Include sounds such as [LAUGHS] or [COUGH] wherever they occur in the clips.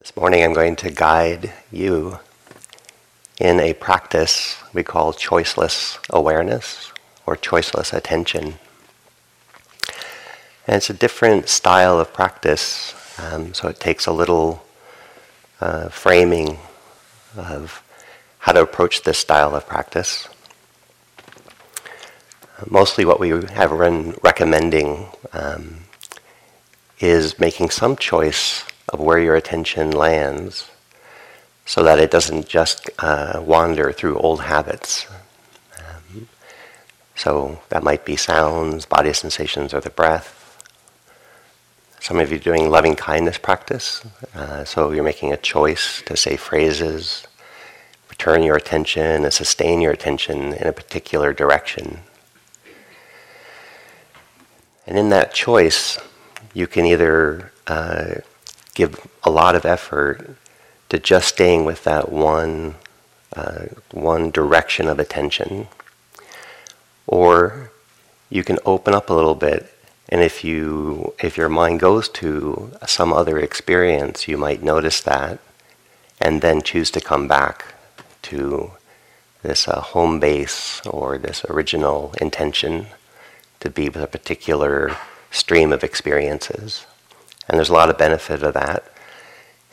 This morning I'm going to guide you in a practice we call choiceless awareness or choiceless attention. And it's a different style of practice, um, so it takes a little uh, framing of how to approach this style of practice. mostly what we have been recommending um, is making some choice of where your attention lands so that it doesn't just uh, wander through old habits. Um, so that might be sounds, body sensations, or the breath. Some of you are doing loving kindness practice, uh, so you're making a choice to say phrases, return your attention, and sustain your attention in a particular direction. And in that choice, you can either uh, give a lot of effort to just staying with that one, uh, one direction of attention. Or you can open up a little bit, and if you if your mind goes to some other experience, you might notice that, and then choose to come back to this uh, home base or this original intention to be with a particular stream of experiences. And there's a lot of benefit of that.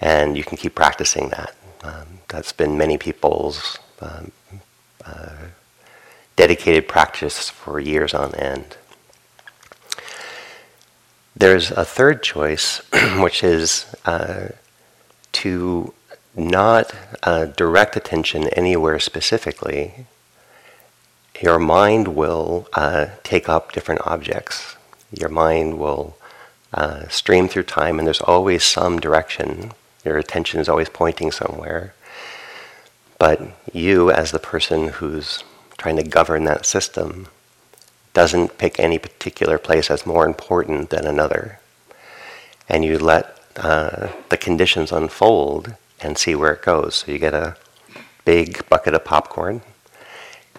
And you can keep practicing that. Um, that's been many people's um, uh, dedicated practice for years on end. There's a third choice, [CLEARS THROAT] which is uh, to not uh, direct attention anywhere specifically. Your mind will uh, take up different objects. Your mind will uh, stream through time, and there's always some direction. Your attention is always pointing somewhere. But you, as the person who's trying to govern that system, doesn't pick any particular place as more important than another. And you let uh, the conditions unfold and see where it goes. So you get a big bucket of popcorn,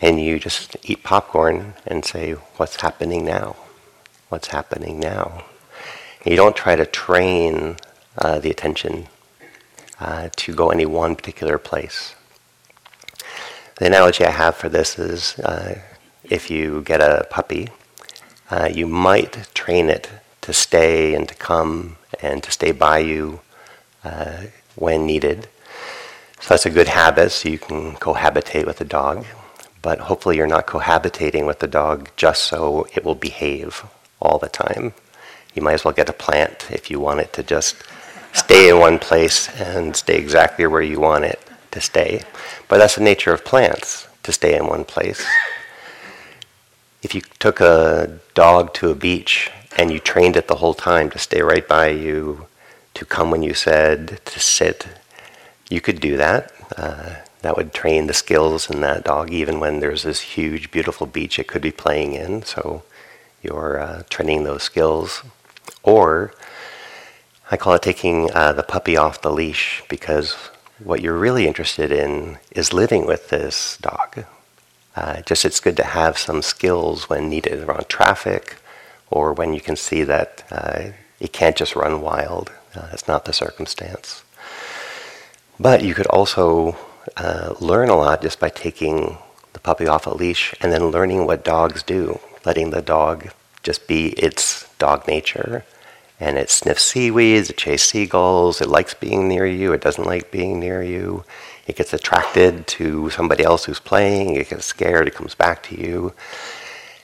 and you just eat popcorn and say, What's happening now? What's happening now? You don't try to train uh, the attention uh, to go any one particular place. The analogy I have for this is uh, if you get a puppy, uh, you might train it to stay and to come and to stay by you uh, when needed. So that's a good habit, so you can cohabitate with the dog. But hopefully, you're not cohabitating with the dog just so it will behave all the time you might as well get a plant if you want it to just stay in one place and stay exactly where you want it to stay. But that's the nature of plants, to stay in one place. If you took a dog to a beach and you trained it the whole time to stay right by you, to come when you said, to sit, you could do that. Uh, that would train the skills in that dog even when there's this huge, beautiful beach it could be playing in. So you're uh, training those skills or I call it taking uh, the puppy off the leash because what you're really interested in is living with this dog. Uh, just it's good to have some skills when needed around traffic or when you can see that uh, it can't just run wild. Uh, it's not the circumstance. But you could also uh, learn a lot just by taking the puppy off a leash and then learning what dogs do, letting the dog just be its dog nature. And it sniffs seaweeds, it chases seagulls, it likes being near you, it doesn't like being near you. It gets attracted to somebody else who's playing, it gets scared, it comes back to you.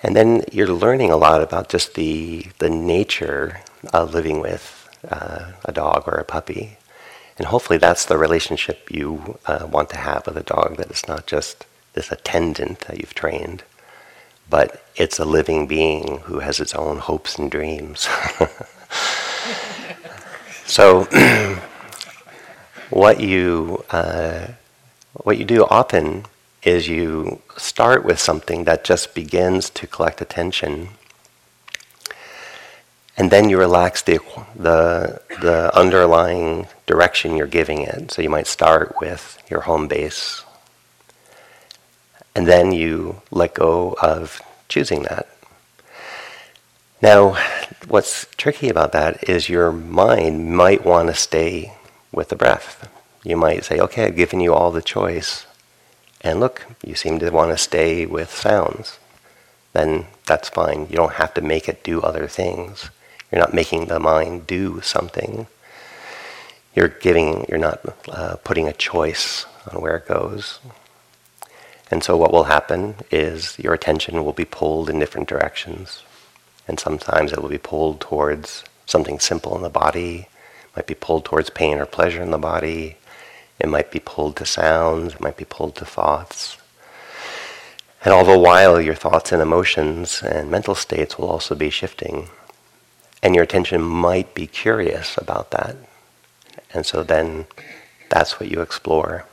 And then you're learning a lot about just the, the nature of living with uh, a dog or a puppy. And hopefully that's the relationship you uh, want to have with a dog, that it's not just this attendant that you've trained but it's a living being who has its own hopes and dreams. [LAUGHS] so, [CLEARS THROAT] what you uh, what you do often is you start with something that just begins to collect attention, and then you relax the the the underlying direction you're giving it. So you might start with your home base and then you let go of choosing that. Now, what's tricky about that is your mind might want to stay with the breath. You might say, okay, I've given you all the choice, and look, you seem to want to stay with sounds. Then that's fine. You don't have to make it do other things. You're not making the mind do something. You're giving, you're not uh, putting a choice on where it goes. And so what will happen is your attention will be pulled in different directions. And sometimes it will be pulled towards something simple in the body, it might be pulled towards pain or pleasure in the body, it might be pulled to sounds, it might be pulled to thoughts. And all the while, your thoughts and emotions and mental states will also be shifting. And your attention might be curious about that. And so then that's what you explore.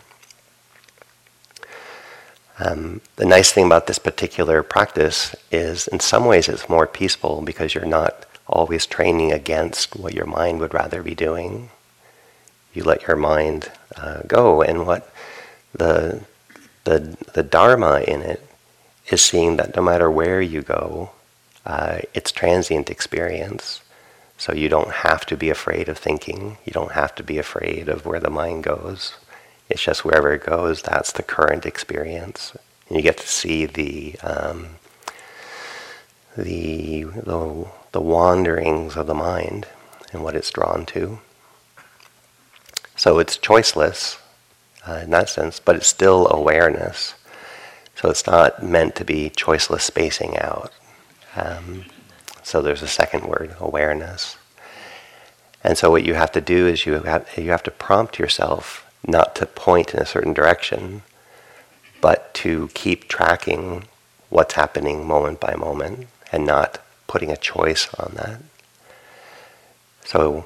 Um, the nice thing about this particular practice is, in some ways, it's more peaceful because you're not always training against what your mind would rather be doing. You let your mind uh, go, and what the the the dharma in it is seeing that no matter where you go, uh, it's transient experience. So you don't have to be afraid of thinking. You don't have to be afraid of where the mind goes. It's just wherever it goes, that's the current experience, and you get to see the um, the, the the wanderings of the mind and what it's drawn to. So it's choiceless uh, in that sense, but it's still awareness. So it's not meant to be choiceless spacing out. Um, so there's a second word, awareness. And so what you have to do is you have, you have to prompt yourself not to point in a certain direction, but to keep tracking what's happening moment by moment and not putting a choice on that. So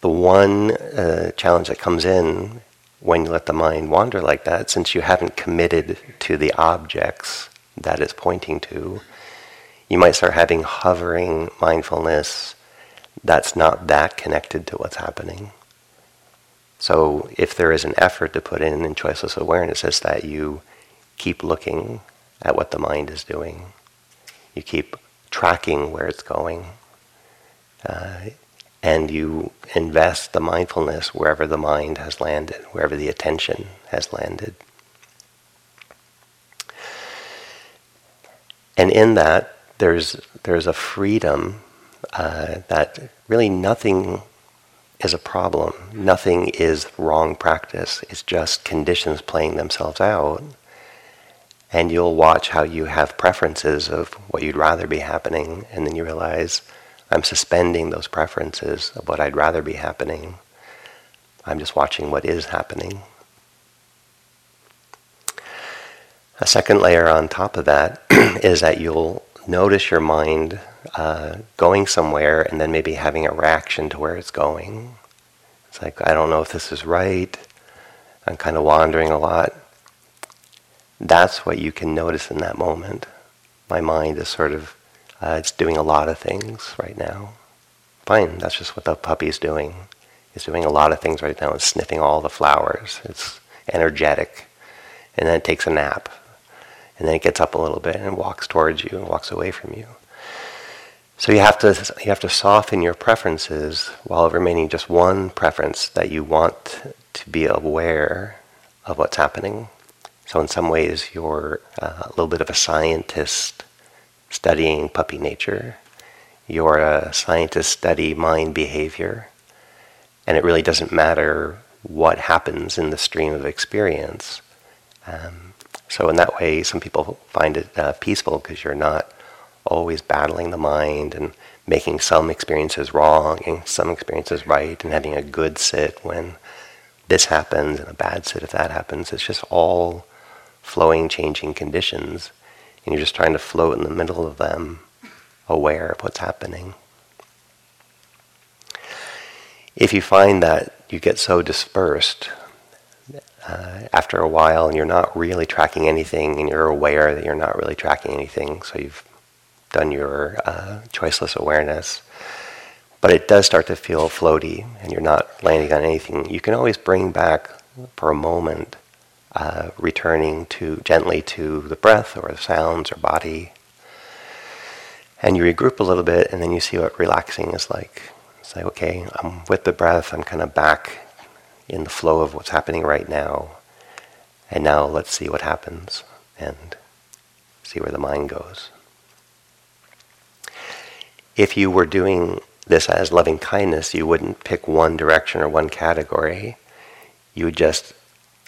the one uh, challenge that comes in when you let the mind wander like that, since you haven't committed to the objects that it's pointing to, you might start having hovering mindfulness that's not that connected to what's happening. So if there is an effort to put in in choiceless awareness, it's that you keep looking at what the mind is doing. You keep tracking where it's going. Uh, and you invest the mindfulness wherever the mind has landed, wherever the attention has landed. And in that, there's, there's a freedom uh, that really nothing is a problem. Nothing is wrong practice. It's just conditions playing themselves out. And you'll watch how you have preferences of what you'd rather be happening, and then you realize I'm suspending those preferences of what I'd rather be happening. I'm just watching what is happening. A second layer on top of that [CLEARS THROAT] is that you'll notice your mind uh, going somewhere and then maybe having a reaction to where it's going. It's like, I don't know if this is right. I'm kind of wandering a lot. That's what you can notice in that moment. My mind is sort of, uh, it's doing a lot of things right now. Fine, that's just what the puppy's doing. It's doing a lot of things right now. It's sniffing all the flowers. It's energetic. And then it takes a nap. And then it gets up a little bit and walks towards you and walks away from you. So you have to you have to soften your preferences while remaining just one preference that you want to be aware of what's happening. So in some ways, you're uh, a little bit of a scientist studying puppy nature. You're a scientist study mind behavior, and it really doesn't matter what happens in the stream of experience. Um, so in that way, some people find it uh, peaceful because you're not always battling the mind and making some experiences wrong and some experiences right and having a good sit when this happens and a bad sit if that happens. It's just all flowing, changing conditions. And you're just trying to float in the middle of them, aware of what's happening. If you find that you get so dispersed uh, after a while and you're not really tracking anything and you're aware that you're not really tracking anything, so you've done your uh, choiceless awareness, but it does start to feel floaty and you're not landing on anything, you can always bring back for a moment, uh, returning to gently to the breath or the sounds or body. And you regroup a little bit and then you see what relaxing is like. It's like, okay, I'm with the breath, I'm kind of back in the flow of what's happening right now. And now let's see what happens and see where the mind goes. If you were doing this as loving kindness, you wouldn't pick one direction or one category. You would just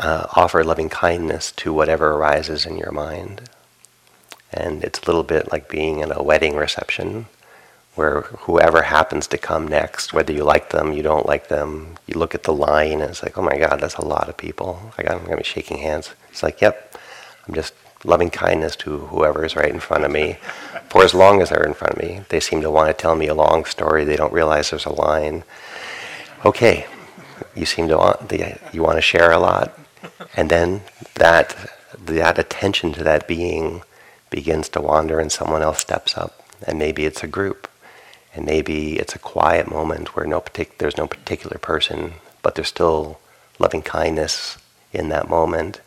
uh, offer loving kindness to whatever arises in your mind. And it's a little bit like being in a wedding reception where whoever happens to come next, whether you like them, you don't like them, you look at the line and it's like, oh my God, that's a lot of people. I got, I'm going to be shaking hands. It's like, yep, I'm just loving kindness to whoever is right in front of me for as long as they're in front of me. They seem to want to tell me a long story. They don't realize there's a line. Okay, you seem to want the, you want to share a lot, and then that that attention to that being begins to wander, and someone else steps up, and maybe it's a group, and maybe it's a quiet moment where no partic- there's no particular person, but there's still loving kindness in that moment,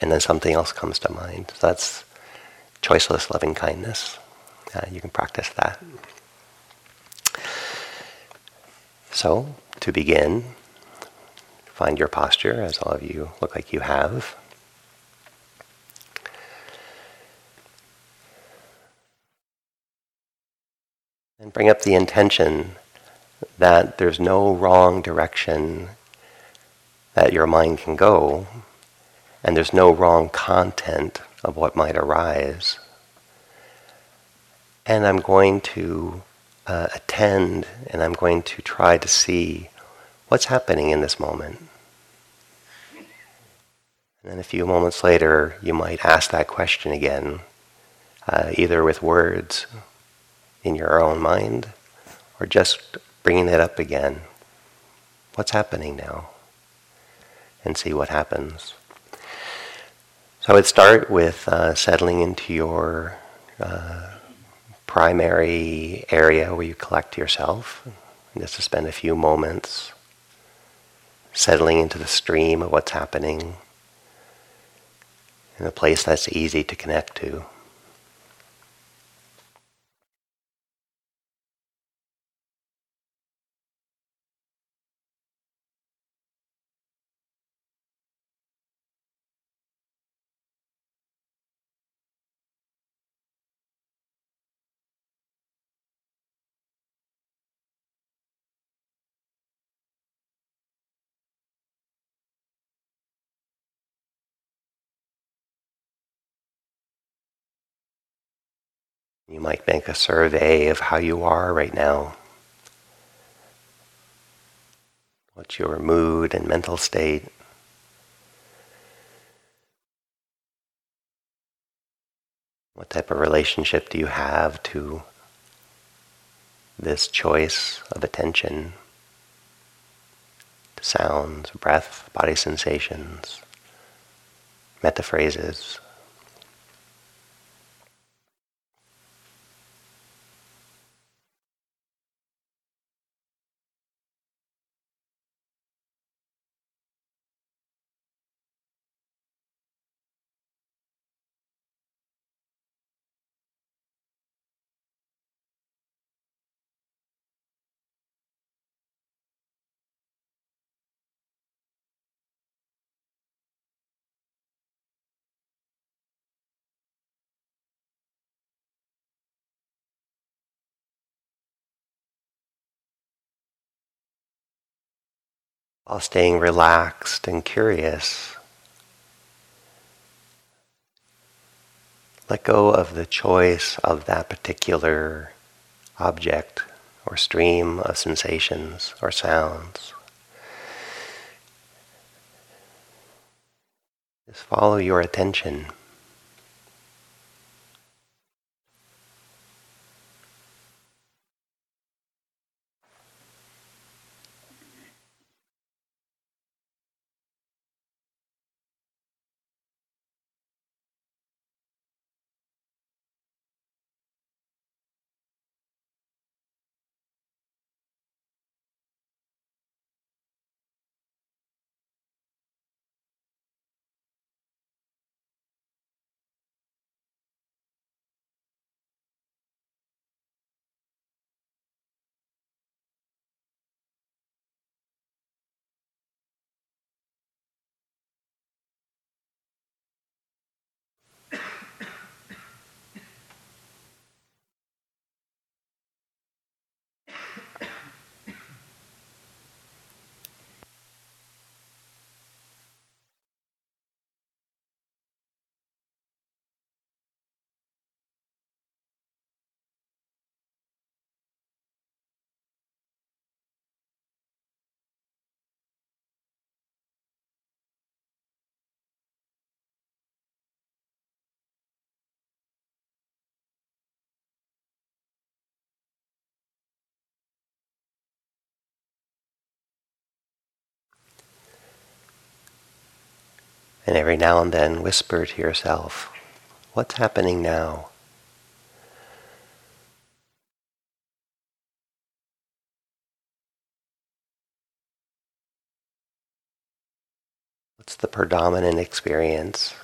and then something else comes to mind. So that's choiceless loving kindness. Uh, you can practice that. So, to begin, find your posture, as all of you look like you have. And bring up the intention that there's no wrong direction that your mind can go, and there's no wrong content of what might arise. And I'm going to uh, attend and I'm going to try to see what's happening in this moment. And then a few moments later, you might ask that question again, uh, either with words in your own mind or just bringing it up again. What's happening now? And see what happens. So I would start with uh, settling into your uh, primary area where you collect yourself, just to spend a few moments settling into the stream of what's happening in a place that's easy to connect to. Might make a survey of how you are right now. What's your mood and mental state? What type of relationship do you have to this choice of attention to sounds, breath, body sensations, metta phrases? While staying relaxed and curious. Let go of the choice of that particular object or stream of sensations or sounds. Just follow your attention. And every now and then whisper to yourself, what's happening now? What's the predominant experience?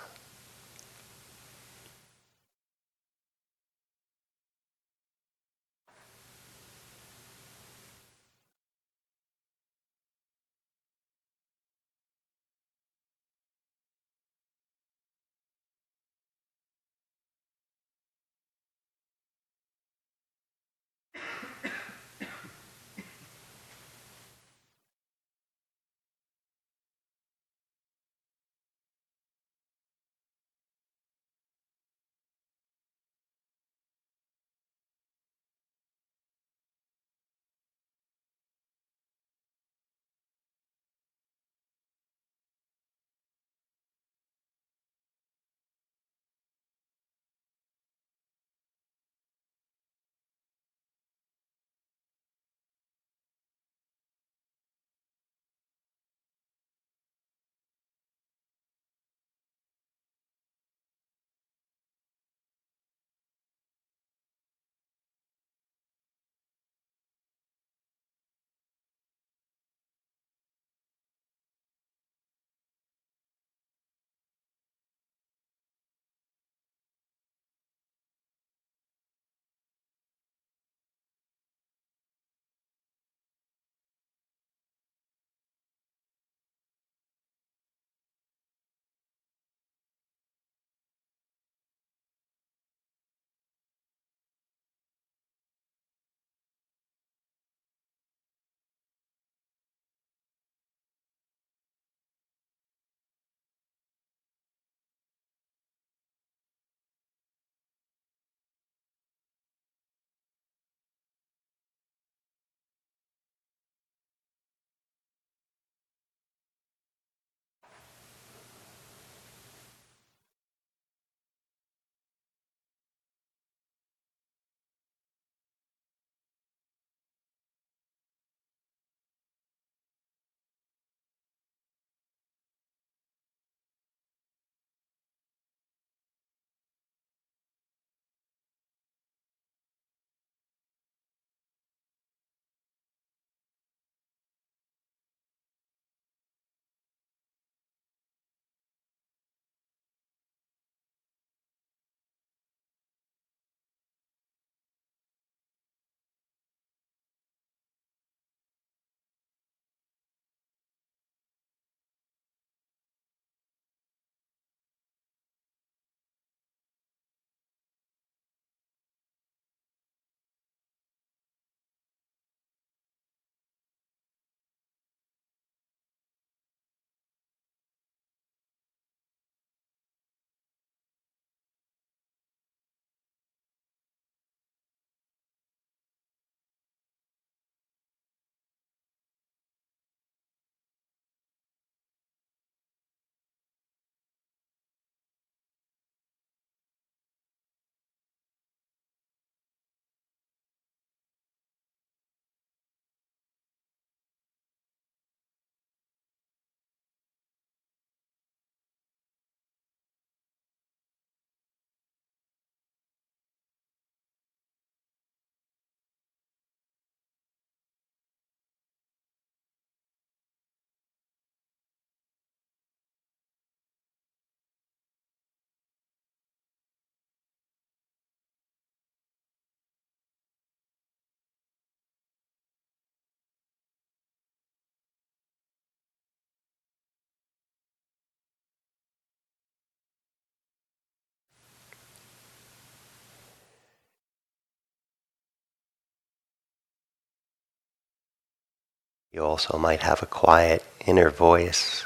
You also might have a quiet inner voice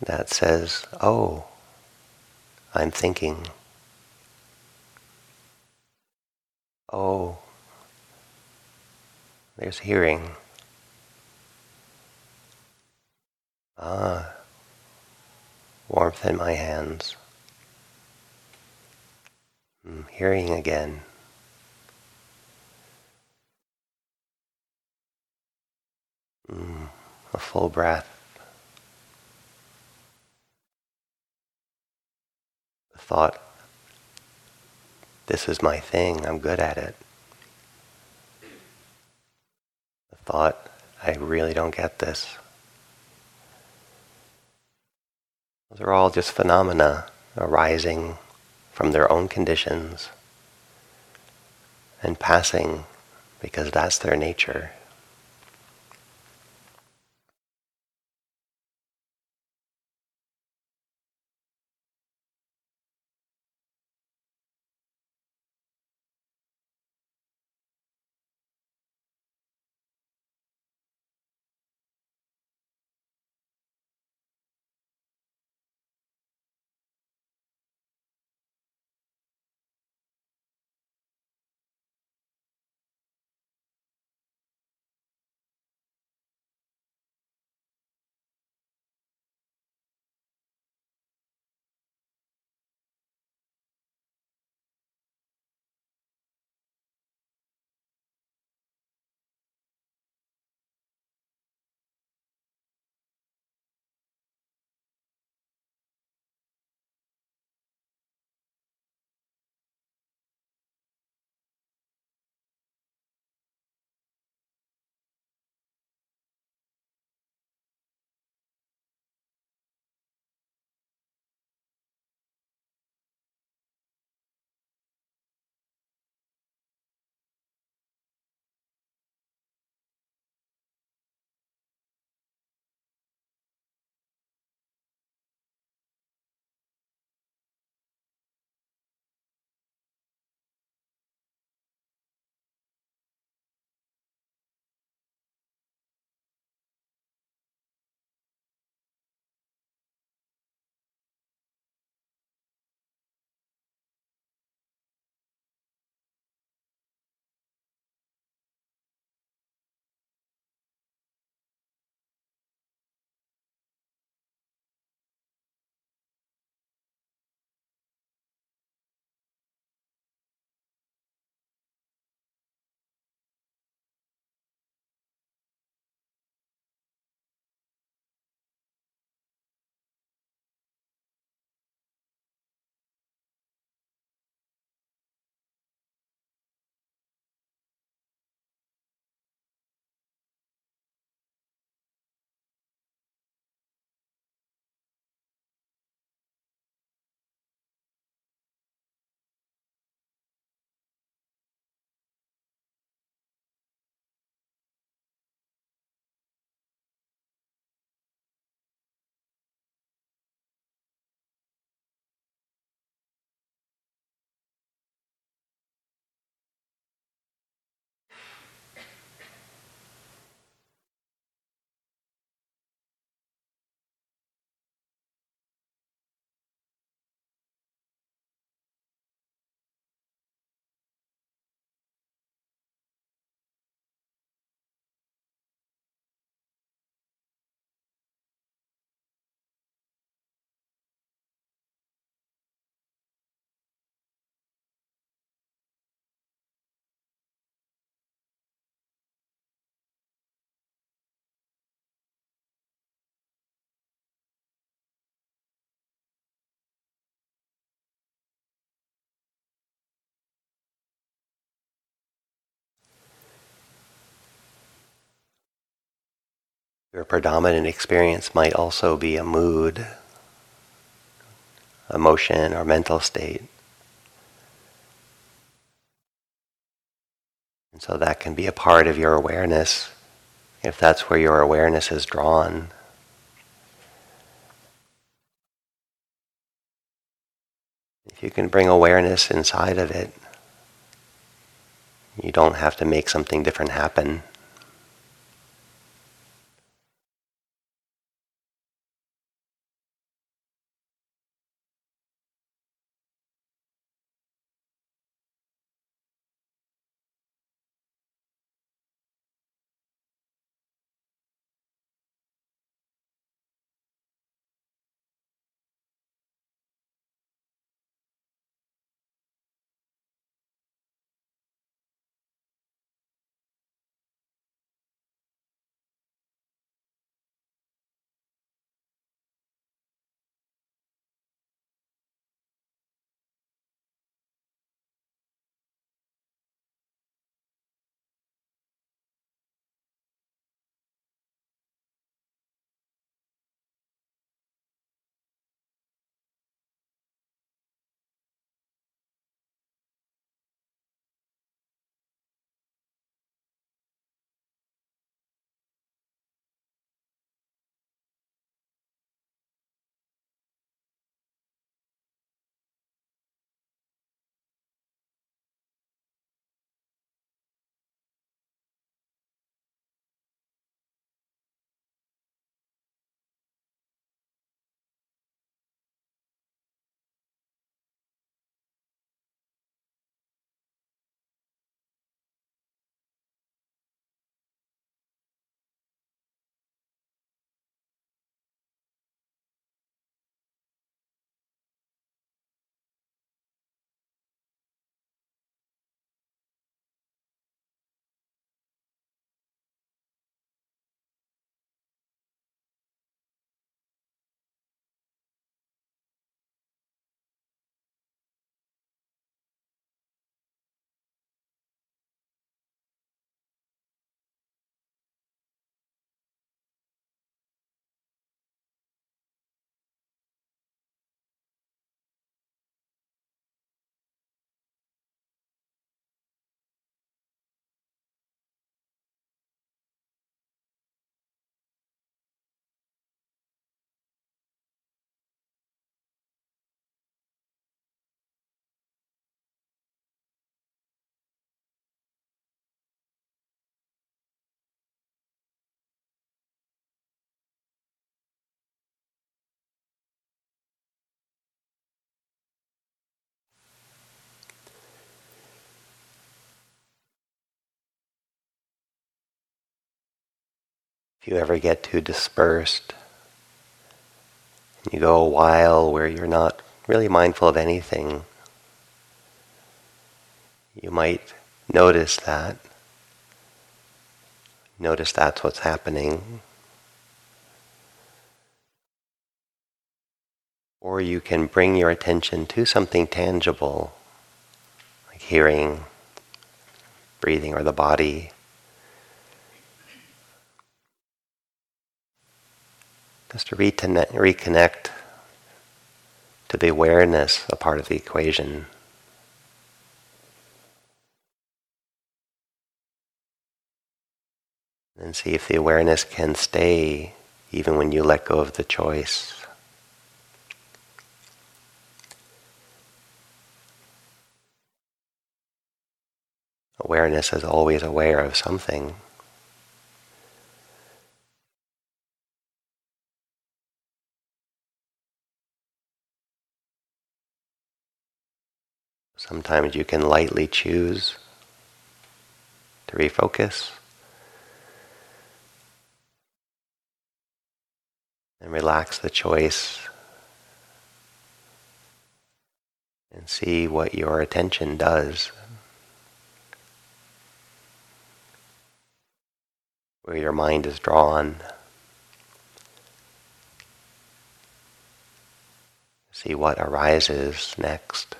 that says, Oh, I'm thinking. Oh, there's hearing. Ah, warmth in my hands. Mm, hearing again. Mm, a full breath. The thought, this is my thing, I'm good at it. The thought, I really don't get this. Those are all just phenomena arising from their own conditions and passing because that's their nature. Your predominant experience might also be a mood, emotion, or mental state. And so that can be a part of your awareness if that's where your awareness is drawn. If you can bring awareness inside of it, you don't have to make something different happen. If you ever get too dispersed, and you go a while where you're not really mindful of anything, you might notice that. Notice that's what's happening. Or you can bring your attention to something tangible, like hearing, breathing, or the body. Just to reconnect, reconnect to the awareness, a part of the equation. And see if the awareness can stay even when you let go of the choice. Awareness is always aware of something. Sometimes you can lightly choose to refocus and relax the choice and see what your attention does. Where your mind is drawn. See what arises next.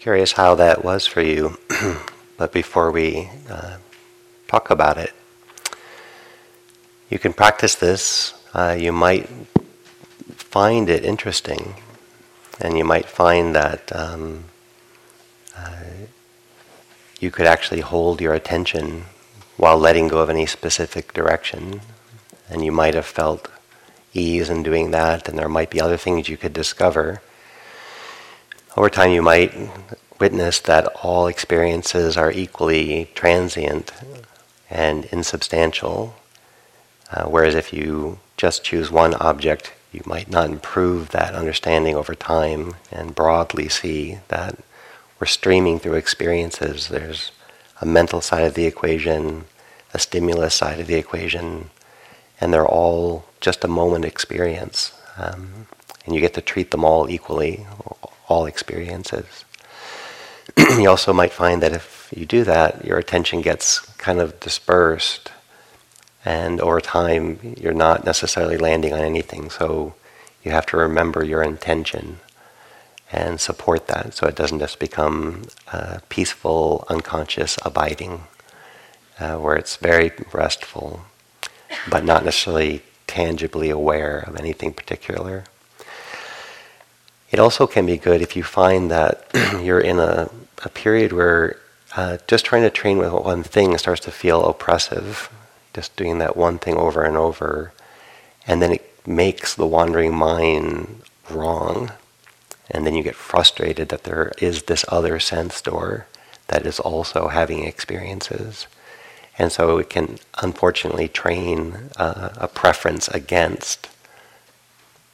Curious how that was for you. [CLEARS THROAT] but before we uh, talk about it, you can practice this. Uh, you might find it interesting, and you might find that um, uh, you could actually hold your attention while letting go of any specific direction. And you might have felt ease in doing that, and there might be other things you could discover. Over time, you might witness that all experiences are equally transient and insubstantial. Uh, whereas if you just choose one object, you might not improve that understanding over time and broadly see that we're streaming through experiences. There's a mental side of the equation, a stimulus side of the equation, and they're all just a moment experience. Um, and you get to treat them all equally, all experiences. [CLEARS THROAT] you also might find that if you do that, your attention gets kind of dispersed, and over time, you're not necessarily landing on anything. So you have to remember your intention and support that so it doesn't just become uh, peaceful, unconscious abiding, uh, where it's very restful, but not necessarily tangibly aware of anything particular. It also can be good if you find that [CLEARS THROAT] you're in a, a period where uh, just trying to train with one thing starts to feel oppressive, just doing that one thing over and over, and then it makes the wandering mind wrong and then you get frustrated that there is this other sense door that is also having experiences. And so it can unfortunately train uh, a preference against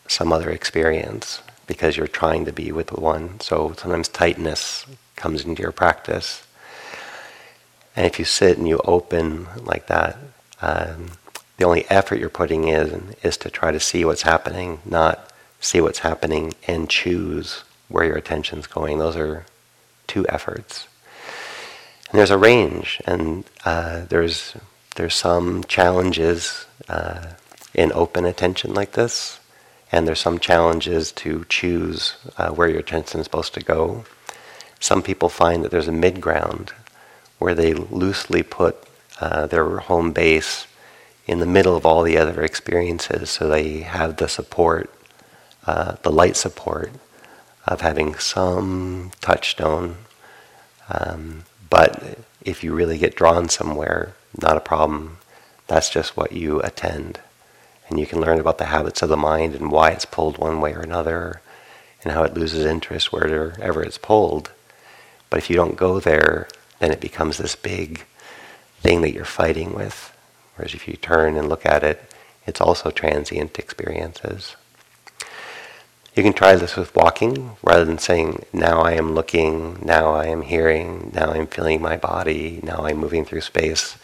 some other experience because you're trying to be with the one. So sometimes tightness comes into your practice. And if you sit and you open like that, um, the only effort you're putting in is to try to see what's happening, not see what's happening, and choose where your attention's going. Those are two efforts. And there's a range, and uh, there's there's some challenges uh, in open attention like this, and there's some challenges to choose uh, where your attention is supposed to go. Some people find that there's a mid ground where they loosely put uh, their home base in the middle of all the other experiences, so they have the support uh, the light support of having some touchstone. Um, but if you really get drawn somewhere, not a problem. That's just what you attend. And you can learn about the habits of the mind and why it's pulled one way or another and how it loses interest wherever it's pulled. But if you don't go there, then it becomes this big thing that you're fighting with. Whereas if you turn and look at it, it's also transient experiences. You can try this with walking rather than saying, now I am looking, now I am hearing, now I'm feeling my body, now I'm moving through space.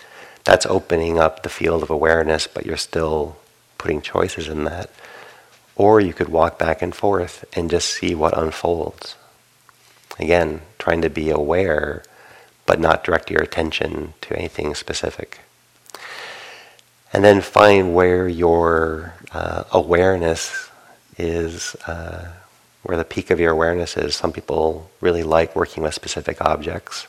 That's opening up the field of awareness, but you're still putting choices in that. Or you could walk back and forth and just see what unfolds. Again, trying to be aware, but not direct your attention to anything specific. And then find where your uh, awareness is uh, where the peak of your awareness is. Some people really like working with specific objects.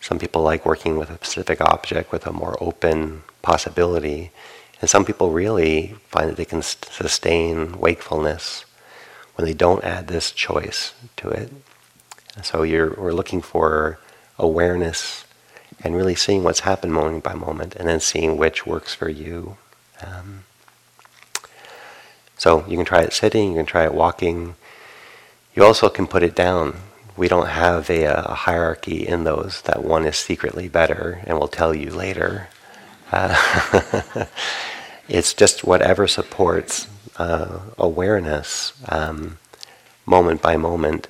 Some people like working with a specific object with a more open possibility. And some people really find that they can sustain wakefulness when they don't add this choice to it. And so you're, we're looking for awareness and really seeing what's happened moment by moment and then seeing which works for you. Um, so you can try it sitting, you can try it walking. You also can put it down. We don't have a, a hierarchy in those that one is secretly better and will tell you later. Uh, [LAUGHS] it's just whatever supports uh, awareness um, moment by moment,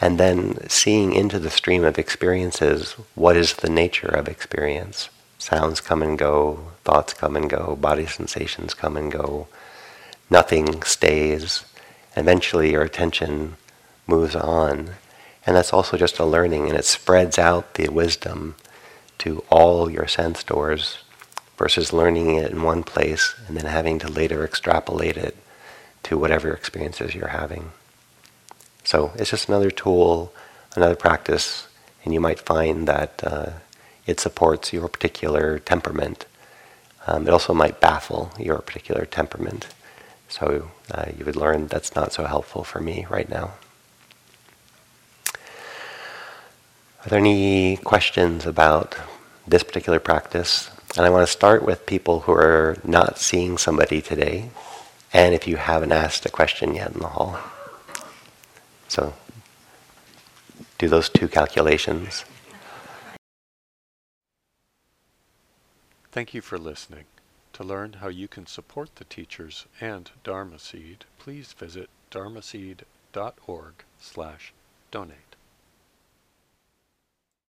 and then seeing into the stream of experiences what is the nature of experience. Sounds come and go, thoughts come and go, body sensations come and go nothing stays. Eventually, your attention moves on. And that's also just a learning, and it spreads out the wisdom to all your sense doors versus learning it in one place and then having to later extrapolate it to whatever experiences you're having. So it's just another tool, another practice, and you might find that uh, it supports your particular temperament. Um, it also might baffle your particular temperament. So uh, you would learn that's not so helpful for me right now. Are there any questions about this particular practice? And I want to start with people who are not seeing somebody today, and if you haven't asked a question yet in the hall. So do those two calculations. Thank you for listening. To learn how you can support the teachers and Dharma Seed, please visit dharma dharmaseed.org slash donate.